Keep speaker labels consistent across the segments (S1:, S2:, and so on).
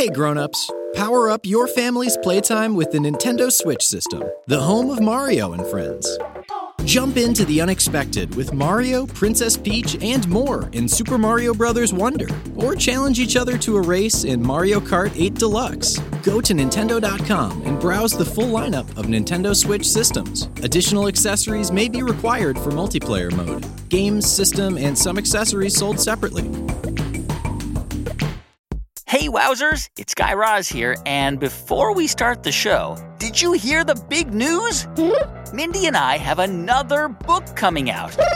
S1: Hey grown-ups, power up your family's playtime with the Nintendo Switch system, the home of Mario and friends. Jump into the unexpected with Mario, Princess Peach, and more in Super Mario Bros. Wonder, or challenge each other to a race in Mario Kart 8 Deluxe. Go to Nintendo.com and browse the full lineup of Nintendo Switch systems. Additional accessories may be required for multiplayer mode. Games, system, and some accessories sold separately.
S2: Hey, Wowzers, it's Guy Raz here, and before we start the show, did you hear the big news? Mindy and I have another book coming out.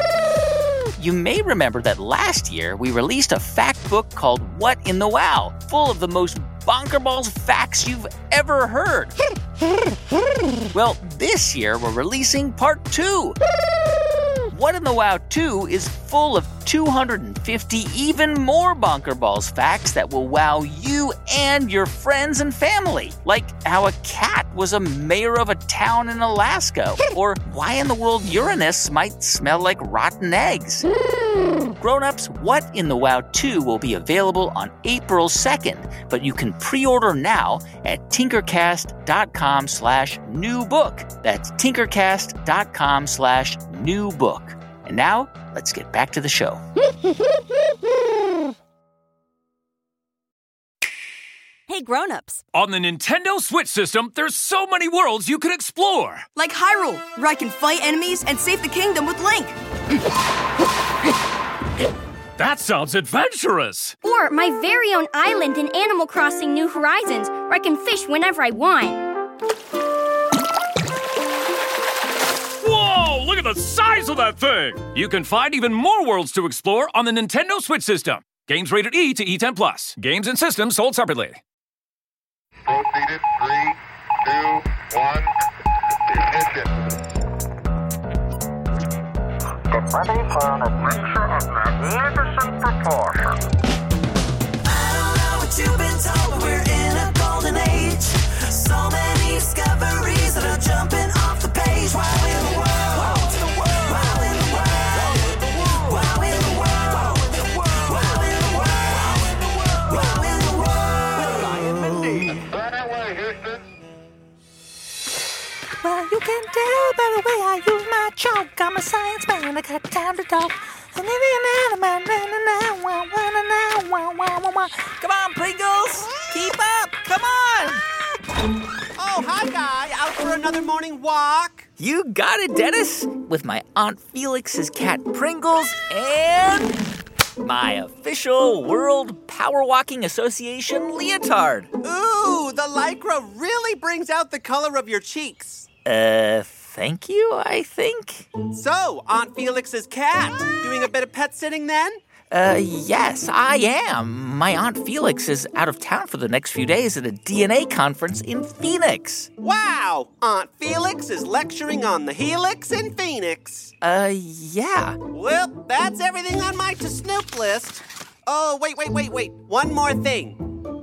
S2: You may remember that last year we released a fact book called What in the Wow, full of the most bonkerballs facts you've ever heard. Well, this year we're releasing part two. What in the Wow 2 is full of 250 even more bonkerballs facts that will wow you and your friends and family. Like how a cat was a mayor of a town in Alaska, or why in the world Uranus might smell like rotten eggs. Grown-ups, What in the Wow 2 will be available on April 2nd, but you can pre-order now at tinkercast.com slash new book. That's tinkercast.com slash new book. And now, let's get back to the show.
S3: Hey grown-ups,
S4: On the Nintendo Switch system, there's so many worlds you can explore.
S5: Like Hyrule, where I can fight enemies and save the kingdom with Link.
S4: That sounds adventurous.
S6: Or my very own island in Animal Crossing New Horizons, where I can fish whenever I want.
S4: Whoa, look at the size of that thing. You can find even more worlds to explore on the Nintendo Switch system. Games rated E to E10 plus. Games and systems sold separately.
S7: Proceeded. Three, two, one. Ignition. Get ready for an adventure of magnificent proportions.
S8: Way I use my chalk. I'm a science man, I wow, wow, wow, wow.
S5: Come on, Pringles! Keep up! Come on!
S9: Oh, hi, Guy. Out for another morning walk?
S2: You got it, Dennis, with my Aunt Felix's cat Pringles and my official World Power Walking Association leotard.
S9: Ooh, the lycra really brings out the color of your cheeks.
S2: Uh, thank you, I think.
S9: So, Aunt Felix's cat. Doing a bit of pet sitting then?
S2: Uh, yes, I am. My Aunt Felix is out of town for the next few days at a DNA conference in Phoenix.
S9: Wow! Aunt Felix is lecturing on the helix in Phoenix.
S2: Uh, yeah.
S9: Well, that's everything on my to snoop list. Oh, wait, wait, wait, wait. One more thing.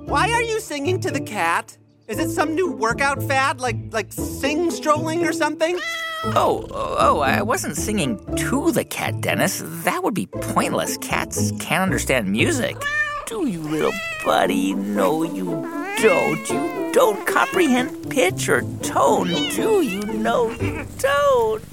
S9: Why are you singing to the cat? Is it some new workout fad, like like sing strolling or something?
S2: Oh, oh, I wasn't singing to the cat, Dennis. That would be pointless. Cats can't understand music. Do you, little buddy? No, you don't. You don't comprehend pitch or tone, do you? No, you don't.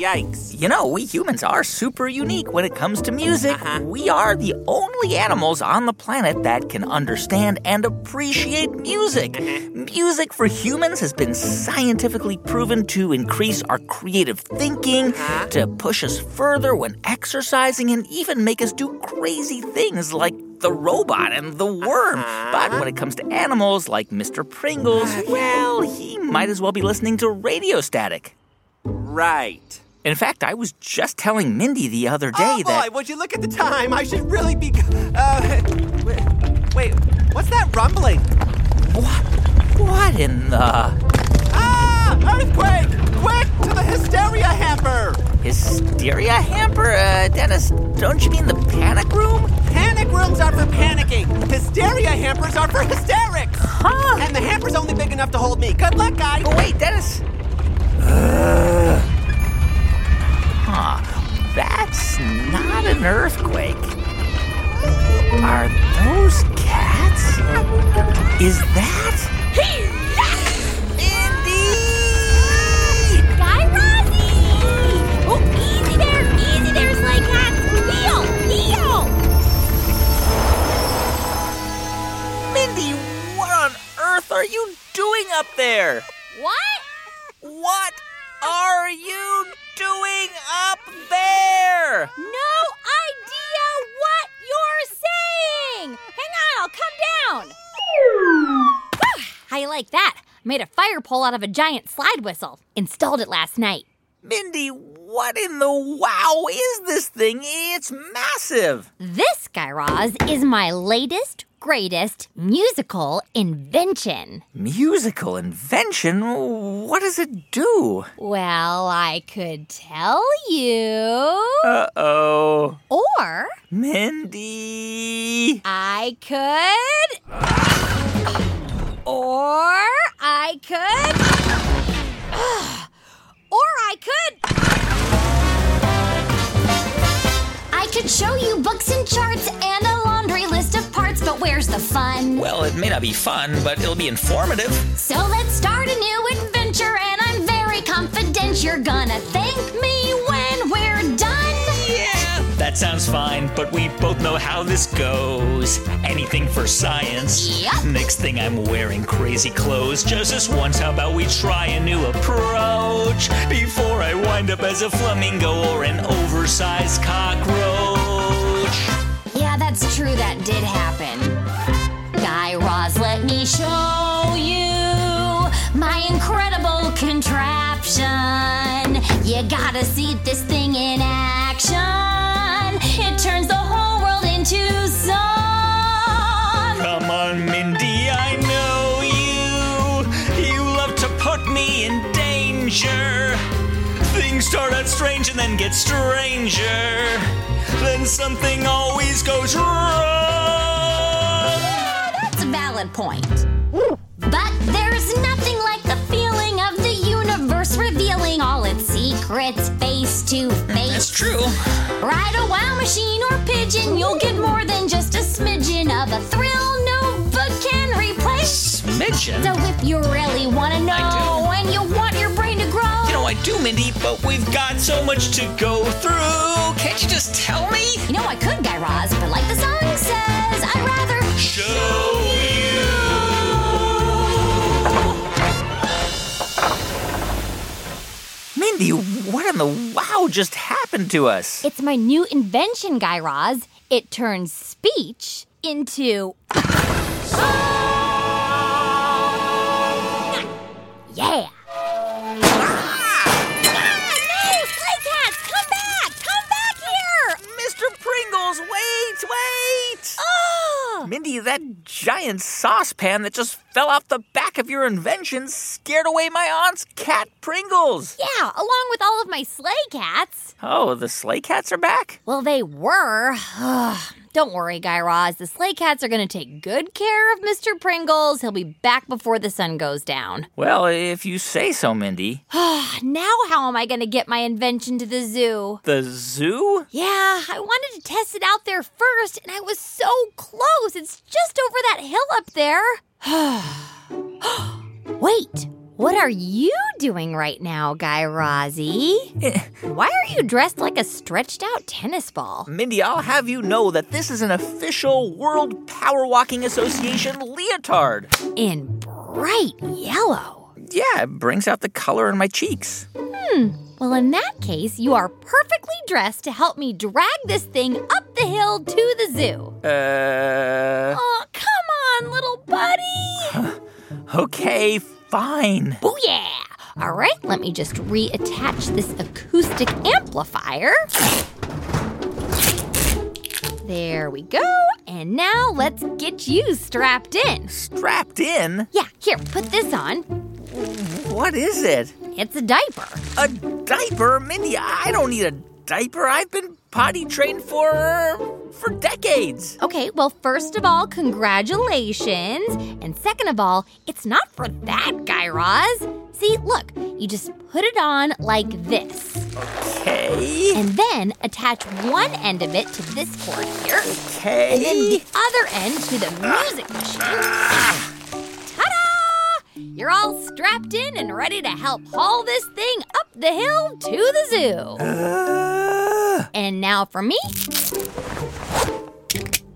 S9: Yikes.
S2: You know, we humans are super unique when it comes to music. Uh-huh. We are the only animals on the planet that can understand and appreciate music. Uh-huh. Music for humans has been scientifically proven to increase our creative thinking, uh-huh. to push us further when exercising, and even make us do crazy things like the robot and the worm. But when it comes to animals like Mr. Pringles, well, he might as well be listening to radio static.
S9: Right.
S2: In fact, I was just telling Mindy the other day
S9: oh boy,
S2: that.
S9: would you look at the time? I should really be. Uh, wait, wait, what's that rumbling?
S2: What? What in the
S9: Ah! Earthquake! Quick to the hysteria hamper!
S2: hysteria hamper? Uh, Dennis, don't you mean the panic room?
S9: Panic rooms are for panicking. Hysteria hampers are for hysterics.
S2: Huh?
S9: And the hamper's only big enough to hold me. Good luck, guy.
S2: Oh, wait, Dennis. Huh. That's not an earthquake. Are those cats? is that? Mindy! Earth are you doing up there?
S6: What?
S2: What are you doing up there?
S6: No idea what you're saying! Hang on, I'll come down! How you like that? Made a fire pole out of a giant slide whistle. Installed it last night.
S2: Mindy, what in the wow is this thing? It's massive.
S6: This, Guy Raz, is my latest, greatest musical invention.
S2: Musical invention? What does it do?
S6: Well, I could tell you.
S2: Uh oh.
S6: Or
S2: Mindy.
S6: I could. Or I could. Or I could. I could show you books and charts and a but where's the fun?
S2: Well, it may not be fun, but it'll be informative.
S6: So let's start a new adventure, and I'm very confident you're gonna thank me when we're done.
S2: Yeah, that sounds fine, but we both know how this goes. Anything for science.
S6: Yep.
S2: Next thing I'm wearing crazy clothes. Just this once, how about we try a new approach? Before I wind up as a flamingo or an oversized cockroach.
S6: Gotta see this thing in action. It turns the whole world into song.
S2: Come on, Mindy, I know you. You love to put me in danger. Things start out strange and then get stranger. Then something always goes wrong.
S6: Yeah, That's a valid point. Secrets mm, face to face.
S2: That's true.
S6: Ride a wow machine or pigeon, you'll get more than just a smidgen of a thrill no book can replace.
S2: Smidgen.
S6: So if you really want to know and you want your brain to grow,
S2: You know, I do, Mindy, but we've got so much to go through. Can't you just tell me?
S6: you know I could, Guy Raz, but like the song says, I'd rather
S2: Show you. Mindy, what in the wow just happened to us?
S6: It's my new invention, Guy Raz. It turns speech into. yeah!
S2: Mindy, that giant saucepan that just fell off the back of your invention scared away my aunt's cat Pringles.
S6: Yeah, along with all of my sleigh cats.
S2: Oh, the sleigh cats are back?
S6: Well, they were. Don't worry, Guy Raz. The sleigh cats are going to take good care of Mr. Pringles. He'll be back before the sun goes down.
S2: Well, if you say so, Mindy.
S6: now, how am I going to get my invention to the zoo?
S2: The zoo?
S6: Yeah, I wanted to test it out there first, and I was so close. It's just over that hill up there. Wait, what are you doing right now, Guy Razzie? Why are you dressed like a stretched out tennis ball?
S2: Mindy, I'll have you know that this is an official World Power Walking Association leotard.
S6: In bright yellow.
S2: Yeah, it brings out the color in my cheeks. Hmm.
S6: Well, in that case, you are perfectly dressed to help me drag this thing up the hill to the zoo.
S2: Uh,
S6: Oh, come on, little buddy.
S2: okay, fine.
S6: Booyah! All right, let me just reattach this acoustic amplifier. There we go. And now let's get you strapped in.
S2: Strapped in?
S6: Yeah, here, put this on.
S2: What is it?
S6: It's a diaper.
S2: A diaper? Mindy, I don't need a diaper. I've been potty trained for for decades.
S6: Okay, well, first of all, congratulations. And second of all, it's not for that, Guy Raz. See, look, you just put it on like this.
S2: Okay.
S6: And then attach one end of it to this cord here.
S2: Okay.
S6: And then the other end to the music machine. Ta-da! you're all strapped in and ready to help haul this thing up the hill to the zoo. Uh, and now for me.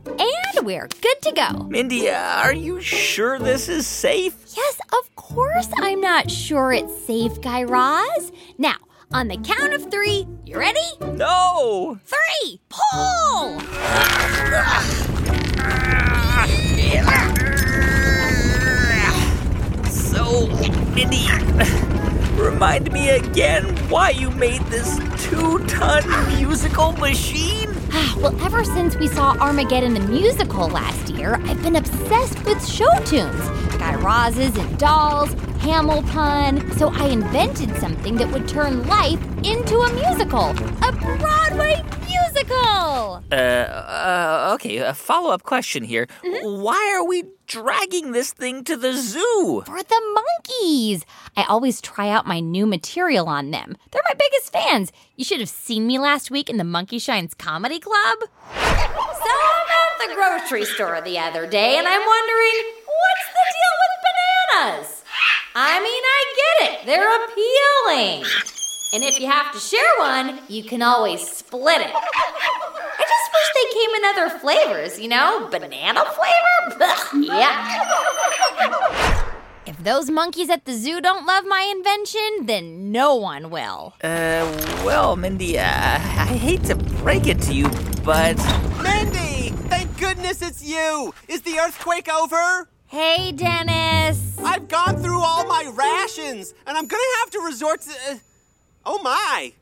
S6: And we're good to go.
S2: Mindy, are you sure this is safe?
S6: Yes, of course I'm not sure it's safe, Guy Raz. Now, on the count of three, you ready?
S2: No!
S6: Three, pull!
S2: So, Mindy, remind me again why you made this two ton musical machine?
S6: Well, ever since we saw Armageddon the musical last year, I've been obsessed with show tunes. Guy Raz's and dolls, Hamilton. So I invented something that would turn life into a musical. A Broadway musical!
S2: Uh, uh okay, a follow up question here. Why are we dragging this thing to the zoo?
S6: For the monkeys. I always try out my new material on them. They're my biggest fans. You should have seen me last week in the Monkey Shines Comedy Club. So I'm at the grocery store the other day and I'm wondering what's the deal with bananas? I mean, I get it, they're appealing. And if you have to share one, you can always split it. I just wish they came in other flavors, you know? Banana flavor? Yeah. If those monkeys at the zoo don't love my invention, then no one will.
S2: Uh, well, Mindy, uh, I hate to break it to you, but.
S9: Mindy! Thank goodness it's you! Is the earthquake over?
S6: Hey, Dennis.
S9: I've gone through all my rations, and I'm gonna have to resort to. Uh, oh my!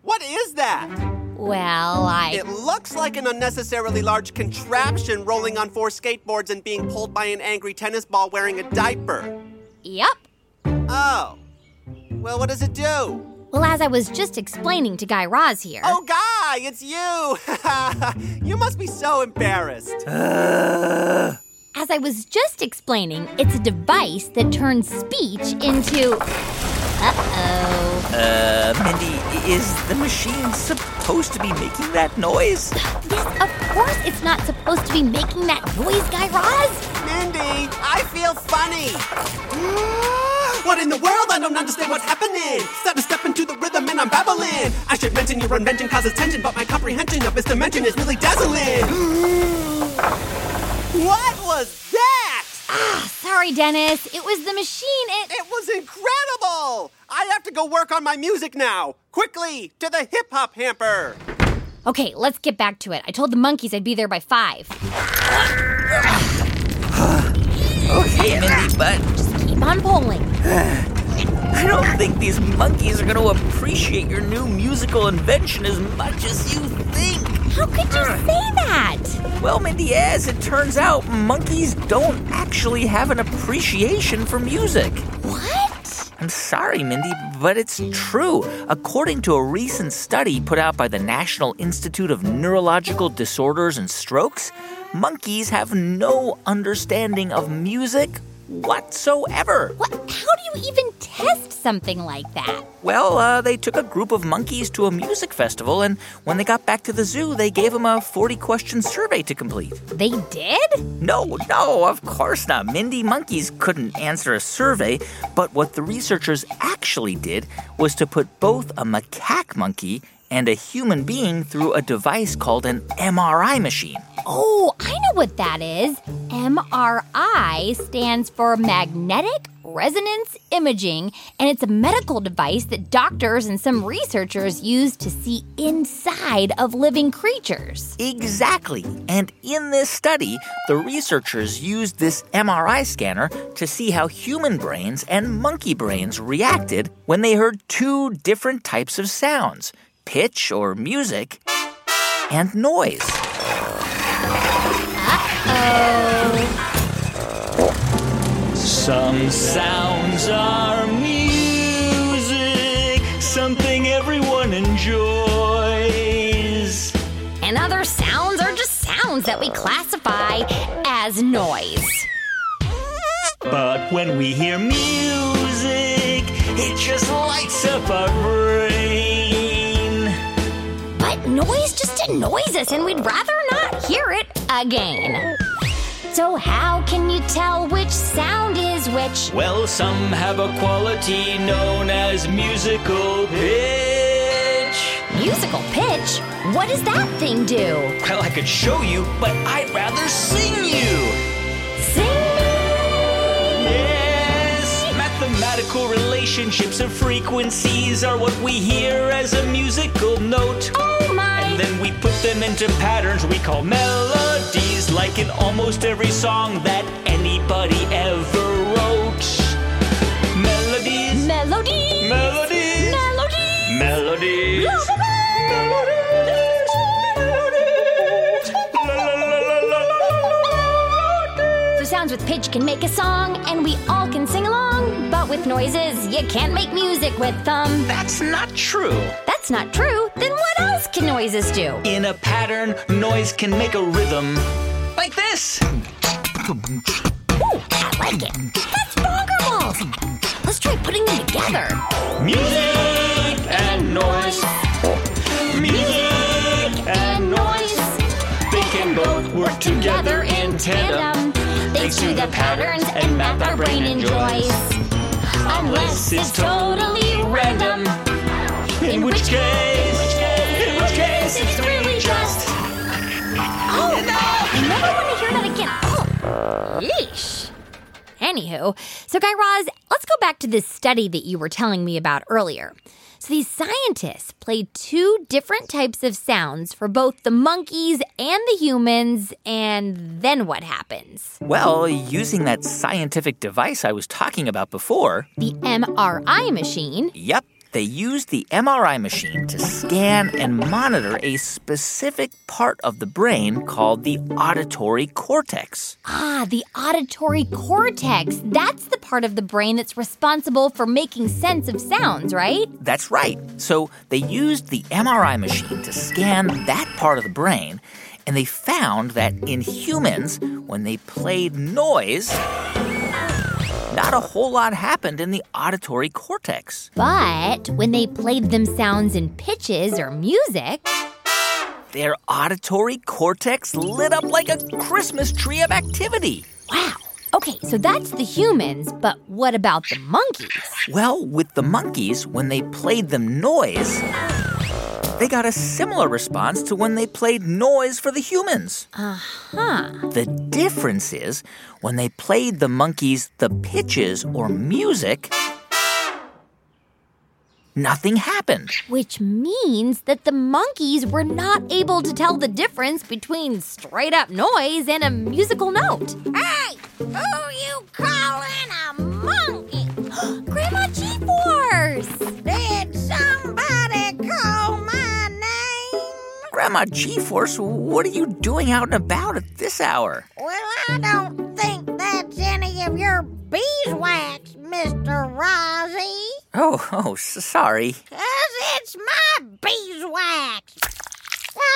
S9: What is that?
S6: Well, I.
S9: It looks like an unnecessarily large contraption rolling on four skateboards and being pulled by an angry tennis ball wearing a diaper.
S6: Yep.
S9: Oh. Well, what does it do?
S6: Well, as I was just explaining to Guy Raz here.
S9: Oh, Guy, it's you! you must be so embarrassed.
S6: As I was just explaining, it's a device that turns speech into. Uh oh.
S2: Uh, Mindy, is the machine supposed to be making that noise?
S6: Yes, of course it's not supposed to be making that noise, Guy Raz.
S9: Mindy, I feel funny. What in the world? I don't understand what's happening. Start to step into the rhythm and I'm babbling. I should mention your invention causes tension, but my comprehension of its dimension is really dazzling. what was that?
S6: Ah, sorry, Dennis. It was the machine. It.
S9: It was incredible! I have to go work on my music now. Quickly, to the hip hop hamper.
S6: Okay, let's get back to it. I told the monkeys I'd be there by five.
S2: Okay, Mindy, but
S6: Just on pulling.
S2: I don't think these monkeys are going to appreciate your new musical invention as much as you think.
S6: How could you say that?
S2: Well, Mindy, as it turns out, monkeys don't actually have an appreciation for music.
S6: What?
S2: I'm sorry, Mindy, but it's true. According to a recent study put out by the National Institute of Neurological Disorders and Strokes, monkeys have no understanding of music whatsoever.
S6: What? How do you even test something like that?
S2: Well, uh, they took a group of monkeys to a music festival, and when they got back to the zoo, they gave them a 40 question survey to complete.
S6: They did?
S2: No, no, of course not. Mindy monkeys couldn't answer a survey, but what the researchers actually did was to put both a macaque monkey and a human being through a device called an MRI machine.
S6: Oh, I know what that is. MRI stands for magnetic resonance imaging, and it's a medical device that doctors and some researchers use to see inside of living creatures.
S2: Exactly. And in this study, the researchers used this MRI scanner to see how human brains and monkey brains reacted when they heard two different types of sounds pitch or music, and noise.
S10: Some sounds are music, something everyone enjoys.
S6: And other sounds are just sounds that we classify as noise.
S10: But when we hear music, it just lights up our brain.
S6: Noise just annoys us, and we'd rather not hear it again. So, how can you tell which sound is which?
S10: Well, some have a quality known as musical pitch.
S6: Musical pitch? What does that thing do?
S10: Well, I could show you, but I'd rather sing you.
S6: Sing
S10: Yes, mathematical relationships of frequencies are what we hear as a musical note.
S6: Oh my!
S10: And then we put them into patterns we call melodies, like in almost every song that anybody ever wrote. Melodies, melodies,
S6: Melody!
S10: melodies.
S6: So sounds with pitch can make a song, and we all can sing along. But with noises, you can't make music with them.
S10: That's not true.
S6: That's not true. Then what else can noises do?
S10: In a pattern, noise can make a rhythm. Like this.
S6: Ooh, I like it. That's bonker balls. Let's try putting them together.
S10: Music and noise. Music and noise. They can both work together in tandem.
S6: Thanks to the patterns and math our brain enjoys. Unless it's totally random.
S10: In which case, in which case, it's really just.
S6: Oh, I never want to hear that again. Oh, yeesh. Anywho, so Guy Raz, let's go back to this study that you were telling me about earlier. So these scientists played two different types of sounds for both the monkeys and the humans, and then what happens?
S2: Well, using that scientific device I was talking about before,
S6: The MRI machine.
S2: yep, they used the MRI machine to scan and monitor a specific part of the brain called the auditory cortex.
S6: Ah, the auditory cortex. That's the part of the brain that's responsible for making sense of sounds, right?
S2: That's right. So they used the MRI machine to scan that part of the brain, and they found that in humans, when they played noise, not a whole lot happened in the auditory cortex.
S6: But when they played them sounds in pitches or music,
S2: Their auditory cortex lit up like a Christmas tree of activity.
S6: wow. Okay, so that's the humans, but what about the monkeys?
S2: Well, with the monkeys, when they played them noise, they got a similar response to when they played noise for the humans.
S6: Uh huh.
S2: The difference is when they played the monkeys the pitches or music, nothing happened.
S6: Which means that the monkeys were not able to tell the difference between straight up noise and a musical note. Hey, who you calling a monkey? Grandma G-Force! Did somebody call my name?
S2: Grandma G-Force, what are you doing out and about at this hour?
S8: Well, I don't think that's any of your beeswax, Mr. Rozzy.
S2: Oh, oh, s- sorry.
S8: Cause it's my beeswax.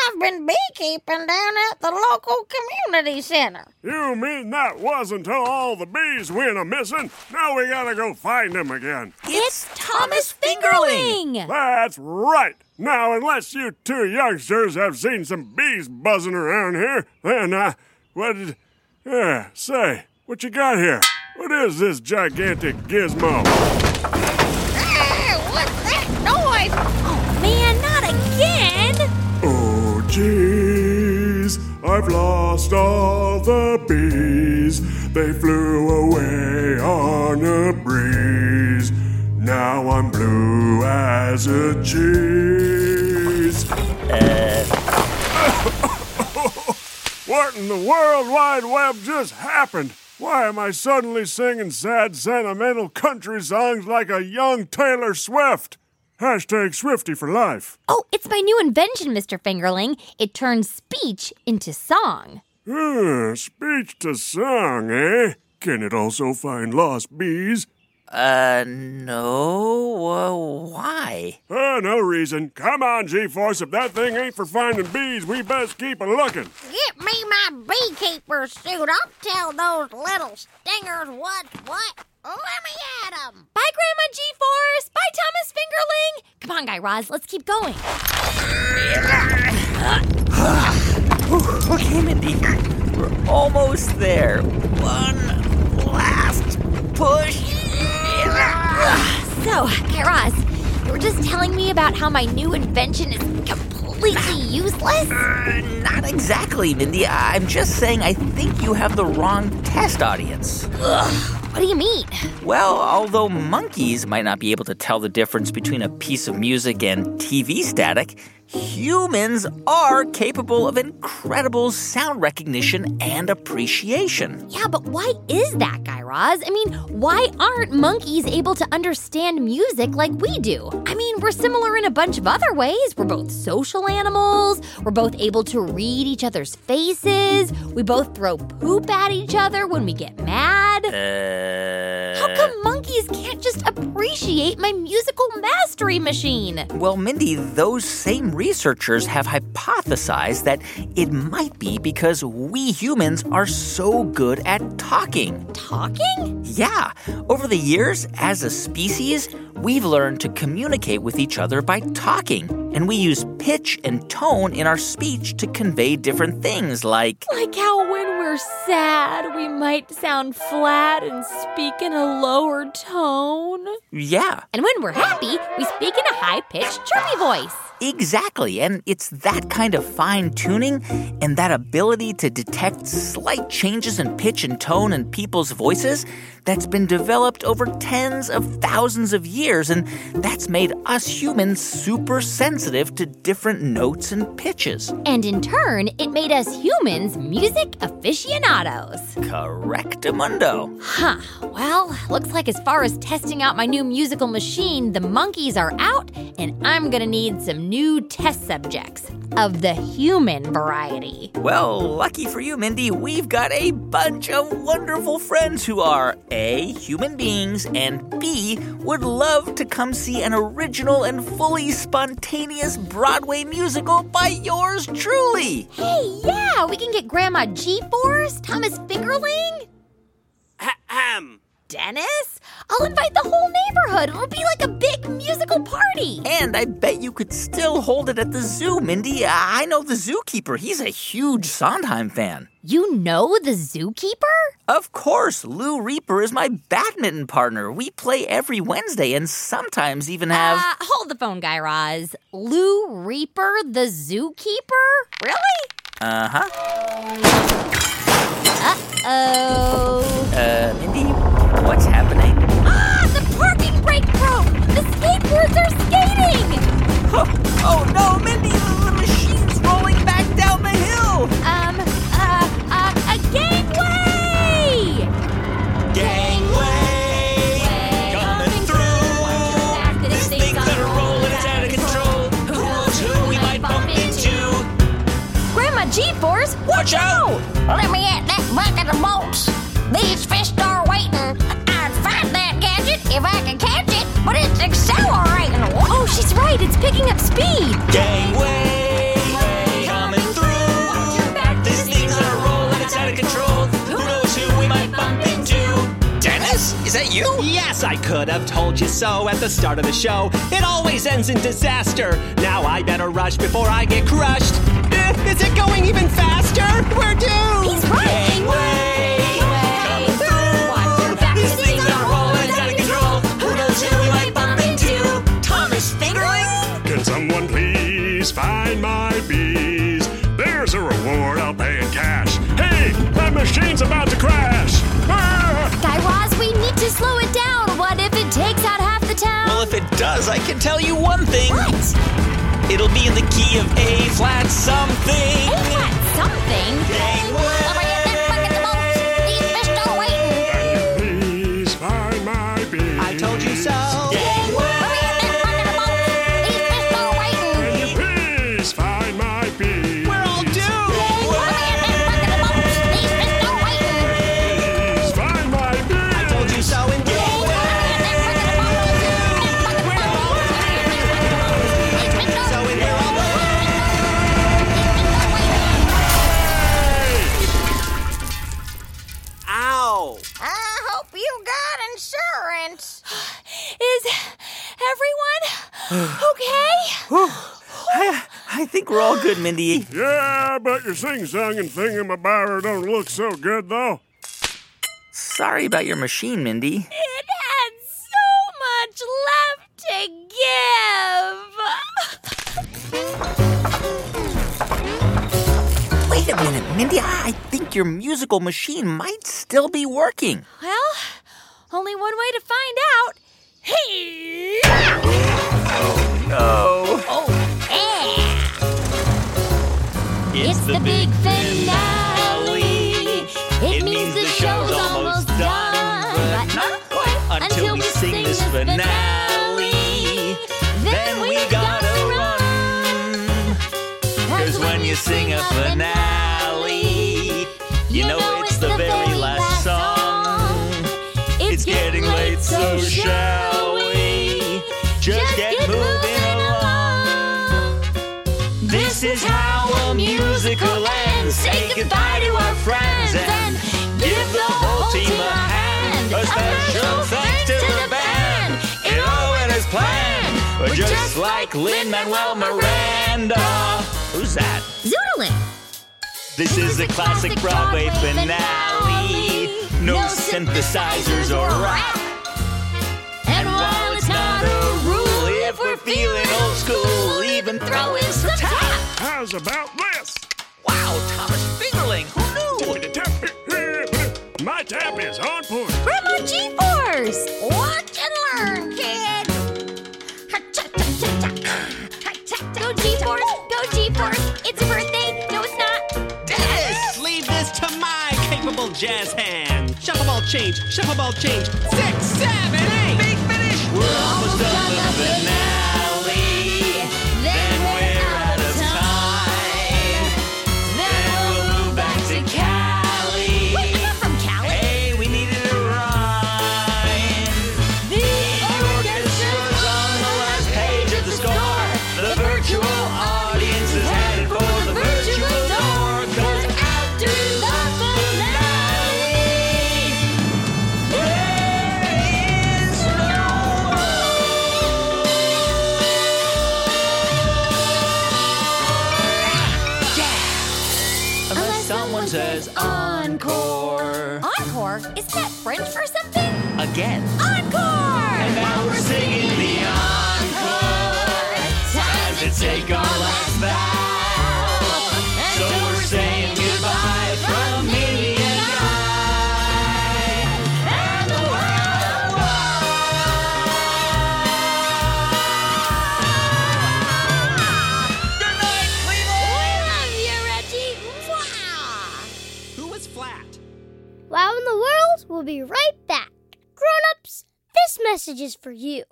S8: I've been beekeeping down at the local community center.
S11: You mean that wasn't till all the bees went a missing? Now we gotta go find them again.
S6: It's Thomas Fingerling!
S11: That's right. Now, unless you two youngsters have seen some bees buzzing around here, then, uh, what did. Yeah, say, what you got here? What is this gigantic gizmo?
S8: Hey, what's that noise?
S6: Oh man, not again!
S11: Oh, jeez, I've lost all the bees. They flew away on a breeze. Now I'm blue as a cheese. What in the World Wide Web just happened? Why am I suddenly singing sad, sentimental country songs like a young Taylor Swift? Hashtag Swifty for life.
S6: Oh, it's my new invention, Mr. Fingerling. It turns speech into song.
S11: Hmm, speech to song, eh? Can it also find lost bees?
S2: Uh, no. Uh, why?
S11: Uh, no reason. Come on, G-Force. If that thing ain't for finding bees, we best keep a looking.
S8: Get me my beekeeper suit. I'll tell those little stingers what's what. Let me at 'em.
S6: Bye, Grandma G-Force. Bye, Thomas Fingerling. Come on, Guy Raz, let's keep going.
S2: Okay, Mindy. We're almost there. One last push.
S6: So, Guy Raz, you were just telling me about how my new invention is completely useless?
S2: Uh, not exactly, Mindy. I'm just saying I think you have the wrong test audience. Ugh.
S6: What do you mean?
S2: Well, although monkeys might not be able to tell the difference between a piece of music and TV static, humans are capable of incredible sound recognition and appreciation.
S6: Yeah, but why is that, Guy Raz? I mean, why aren't monkeys able to understand music like we do? I mean, we're similar in a bunch of other ways. We're both social animals, we're both able to read each other's faces, we both throw poop at each other when we get mad.
S2: Uh,
S6: How come can't just appreciate my musical mastery machine?
S2: Well, Mindy, those same researchers have hypothesized that it might be because we humans are so good at talking.
S6: Talking?
S2: Yeah. Over the years, as a species, we've learned to communicate with each other by talking. And we use pitch and tone in our speech to convey different things like.
S6: Like how when we're sad, we might sound flat and speak in a lower tone.
S2: Yeah,
S6: And when we're happy, we speak in a high pitched, chirpy voice.
S2: Exactly. And it's that kind of fine tuning and that ability to detect slight changes in pitch and tone in people's voices that's been developed over tens of thousands of years. And that's made us humans super sensitive to different notes and pitches.
S6: And in turn, it made us humans music aficionados.
S2: Correctamundo.
S6: Huh. Well, looks like as far as testing out my new musical machine, the monkeys are out, and I'm gonna need some new test subjects of the human variety.
S2: Well, lucky for you, Mindy, we've got a bunch of wonderful friends who are A, human beings, and B, would love to come see an original and fully spontaneous Broadway musical by yours truly.
S6: Hey, yeah, we can get Grandma G Force, Thomas Fingerling,
S9: Ahem.
S6: Dennis. I'll invite the whole neighborhood. It'll be like a big musical party.
S2: And I bet you could still hold it at the zoo, Mindy. I know the zookeeper. He's a huge Sondheim fan.
S6: You know the zookeeper?
S2: Of course, Lou Reaper is my badminton partner. We play every Wednesday and sometimes even have.
S6: Uh, hold the phone, Guy Raz. Lou Reaper, the zookeeper? Really?
S2: Uh huh.
S6: Uh-oh.
S2: Uh, Mindy, what's happening?
S6: Skateboards are skating!
S2: Oh, oh no, Mindy, the, the machine's rolling back down the hill.
S6: Um, uh, uh, a gangway!
S10: Gangway coming through. These things that are rolling, it's out of control. Who knows who we might bump into?
S6: Grandma G-Force, watch out!
S12: Let me at that bucket of bolts. These fish are
S6: speed.
S10: Gangway coming through. These things that are rolling, it's out of control. Who knows who we might bump into?
S2: Dennis, is that you?
S13: Yes, I could have told you so at the start of the show. It always ends in disaster. Now I better rush before I get crushed. Eh, is it going even faster? We're doomed!
S6: He's right.
S10: Gangway
S11: find my bees? There's a reward I'll pay in cash. Hey, that machine's about to crash! Ah!
S6: Guy Raz, we need to slow it down. What if it takes out half the town?
S10: Well, if it does, I can tell you one thing.
S6: what?
S10: It'll be in the key of A flat something.
S6: Ain't that something?
S12: Let me
S2: think we're all good, Mindy.
S11: Yeah, but your sing-song and thingamabobber don't look so good, though.
S2: Sorry about your machine, Mindy.
S6: It had so much left to give.
S14: Wait a minute, Mindy. I I think your musical machine might still be working.
S6: Well, only one way to find out. Hey!
S14: Oh, no.
S6: Oh, It's, the big finale. It, means the show's almost done, but not quite
S2: Until we sing this finale, then we gotta run. Cause when you sing a finale, you know it's the very last song. It's getting late, so shall musical ends. Say goodbye to our friends and give the whole team a hand. A special thanks to the band. It all went as planned. But just like Lin Manuel Miranda. Who's that?
S6: Zoodling.
S2: This is a classic Broadway finale. No synthesizers or rap.
S6: And while it's not a rule, if we're feeling old school, even throw in some tap.
S11: How's about this?
S14: Wow, Thomas Fingerling. Who knew?
S11: My tap is on point.
S6: Grandma G-Force. Watch and learn, kid. Go G-Force. Go G-Force. It's a birthday. No, it's not.
S9: Dennis, leave this to my capable jazz hand. Shuffle ball change, shuffle ball change. Six, seven, eight. Big finish.
S2: We're almost done the finale.
S6: That French for something?
S2: Again.
S6: Encore!
S2: And now we're singing the encore. Time to take our last bow.
S10: Message is for you.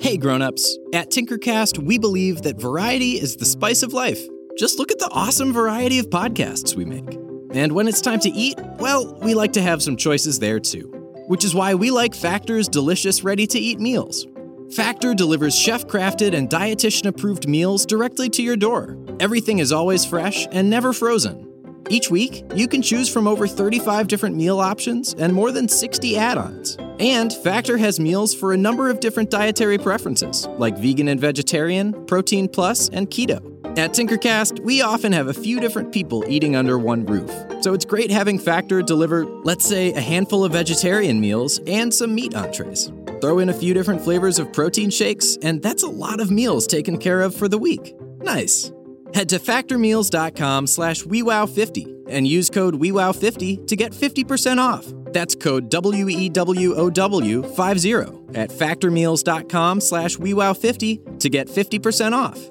S1: Hey grown-ups, at Tinkercast we believe that variety is the spice of life. Just look at the awesome variety of podcasts we make. And when it's time to eat, well, we like to have some choices there too. Which is why we like Factor's delicious ready-to-eat meals. Factor delivers chef-crafted and dietitian-approved meals directly to your door. Everything is always fresh and never frozen. Each week, you can choose from over 35 different meal options and more than 60 add ons. And Factor has meals for a number of different dietary preferences, like vegan and vegetarian, protein plus, and keto. At Tinkercast, we often have a few different people eating under one roof, so it's great having Factor deliver, let's say, a handful of vegetarian meals and some meat entrees. Throw in a few different flavors of protein shakes, and that's a lot of meals taken care of for the week. Nice. Head to factormeals.com slash WeWow50 and use code WeWow50 to get 50% off. That's code W-E-W-O-W-50 at factormeals.com slash WeWow50 to get 50% off.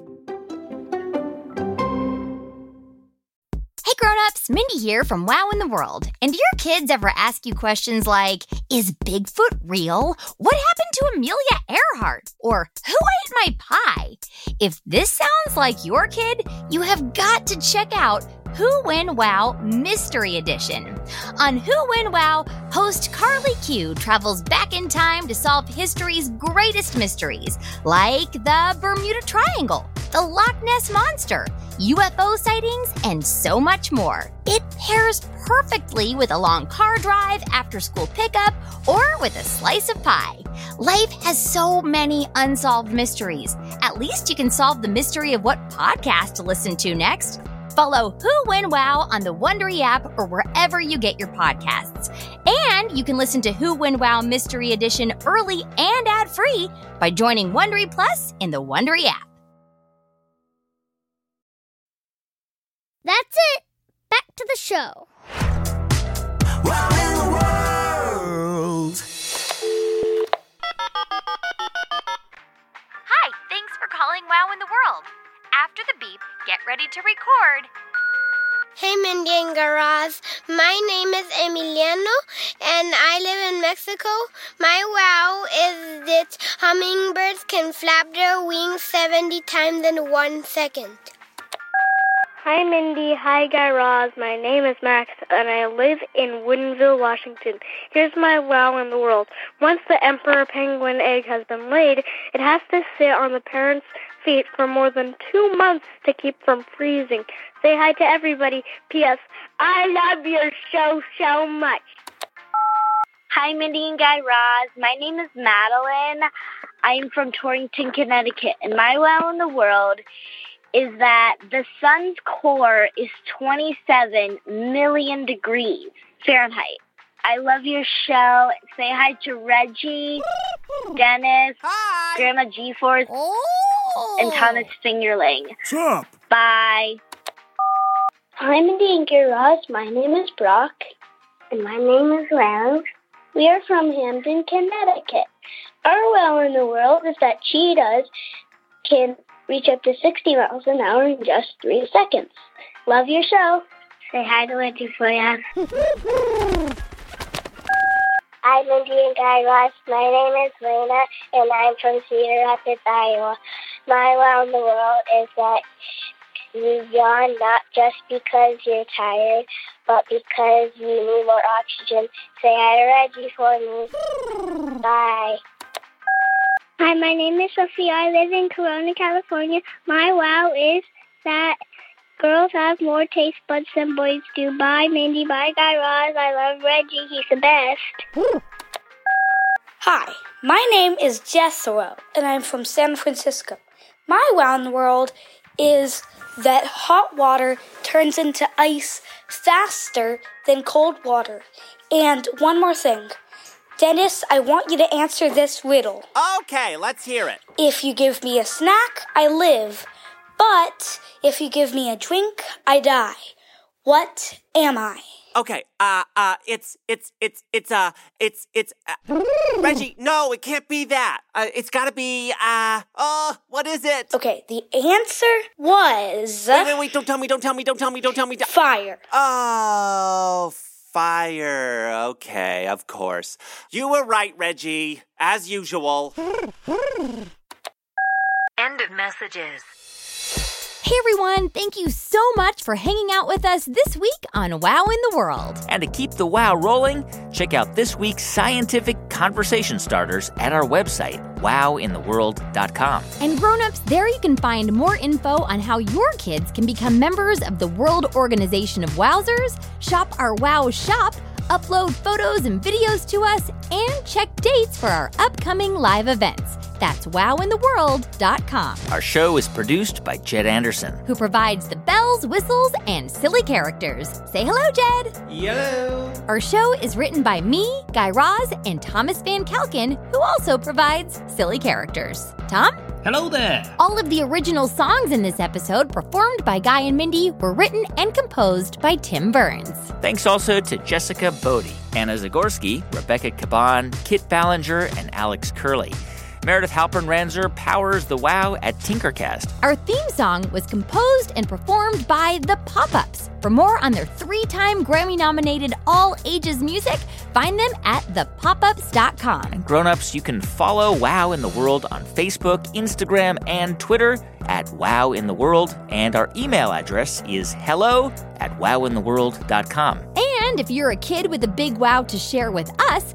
S6: Grown-ups, Mindy here from Wow in the World. And do your kids ever ask you questions like, is Bigfoot real? What happened to Amelia Earhart? Or who ate my pie? If this sounds like your kid, you have got to check out Who When Wow Mystery Edition. On Who When Wow, host Carly Q travels back in time to solve history's greatest mysteries, like the Bermuda Triangle, the Loch Ness Monster, UFO sightings, and so much more. It pairs perfectly with a long car drive, after school pickup, or with a slice of pie. Life has so many unsolved mysteries. At least you can solve the mystery of what podcast to listen to next. Follow Who When Wow on the Wondery app or wherever you get your podcasts. And you can listen to Who When Wow Mystery Edition early and ad free by joining Wondery Plus in the Wondery app.
S15: That's it. Back to the show. Wow in the World!
S16: Hi, thanks for calling Wow in the World. After the beep, get ready to record.
S15: Hey, Mindy and Guy Raz. My name is Emiliano, and I live in Mexico. My wow is that hummingbirds can flap their wings 70 times in one second.
S17: Hi, Mindy. Hi, Guy Raz. My name is Max, and I live in Woodinville, Washington. Here's my wow in the world. Once the emperor penguin egg has been laid, it has to sit on the parent's feet for more than two months to keep from freezing. Say hi to everybody. P.S. I love your show so much.
S18: Hi, Mindy and Guy Raz. My name is Madeline. I'm from Torrington, Connecticut, and my wow in the world is that the sun's core is 27 million degrees Fahrenheit. I love your show. Say hi to Reggie, Dennis, Grandma G Force, oh. And Thomas oh. Fingerling.
S11: What's up?
S18: Bye.
S17: Hi, Mindy and Guy Raz. My name is Brock, and my name is Rose. We are from Hampton, Connecticut. Our wow in the world is that cheetahs can reach up to 60 miles an hour in just three seconds. Love your show. Say hi to Reggie for ya.
S19: Hi, Mindy and Guy Raz. My name is Lena, and I'm from Cedar Rapids, Iowa. My wow in the world is that you yawn not just because you're tired, but because you need more oxygen. Say hi to Reggie for me. Bye.
S17: Hi, my name is Sophia. I live in Corona, California. My wow is that girls have more taste buds than boys do. Bye, Mindy. Bye, Guy Raz. I love Reggie. He's the best.
S20: Hi, my name is Jethro, and I'm from San Francisco. My wow in the world is that hot water turns into ice faster than cold water. And one more thing. Dennis, I want you to answer this riddle.
S9: Okay, let's hear it.
S20: If you give me a snack, I live. But if you give me a drink, I die. What am I?
S9: Okay, uh, uh, it's, it's, it's, it's, uh, it's, it's, uh, Reggie, no, it can't be that. Uh, it's gotta be, uh, oh, what is it?
S20: Okay, the answer was.
S9: Wait, wait, wait, don't tell me, don't tell me, don't tell me, don't tell me. Don't...
S20: Fire.
S9: Oh, fire. Okay, of course. You were right, Reggie, as usual.
S16: End of messages.
S6: Hey everyone, thank you so much for hanging out with us this week on Wow in the World.
S2: And to keep the wow rolling, check out this week's scientific conversation starters at our website, wowintheworld.com.
S6: And grown-ups, there you can find more info on how your kids can become members of the World Organization of Wowzers, shop our Wow shop, upload photos and videos to us, and check dates for our upcoming live events. That's wowintheworld.com.
S2: Our show is produced by Jed Anderson.
S6: Who provides the bells, whistles, and silly characters. Say hello, Jed.
S4: Hello.
S6: Our show is written by me, Guy Raz, and Thomas Van Kalken, who also provides silly characters. Tom?
S4: Hello there.
S6: All of the original songs in this episode, performed by Guy and Mindy, were written and composed by Tim Burns.
S2: Thanks also to Jessica Bodie, Anna Zagorski, Rebecca Caban, Kit Ballinger, and Alex Curley. Meredith Halpern Ranzer powers the wow at Tinkercast.
S6: Our theme song was composed and performed by The Pop Ups. For more on their three time Grammy nominated all ages music, find them at thepopups.com.
S2: Grown-ups, you can follow Wow in the World on Facebook, Instagram, and Twitter at Wow in the World, and our email address is hello at wowintheworld.com.
S6: And if you're a kid with a big wow to share with us,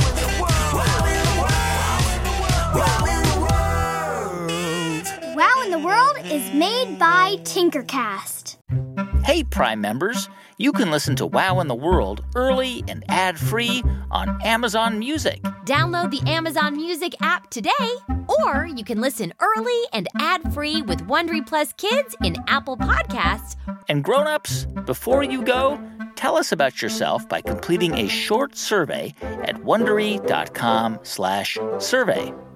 S21: In the World is made by Tinkercast.
S2: Hey, Prime members, you can listen to Wow in the World early and ad free on Amazon Music.
S6: Download the Amazon Music app today, or you can listen early and ad free with Wondery Plus Kids in Apple Podcasts.
S2: And grown-ups, before you go, tell us about yourself by completing a short survey at wondery.com/survey.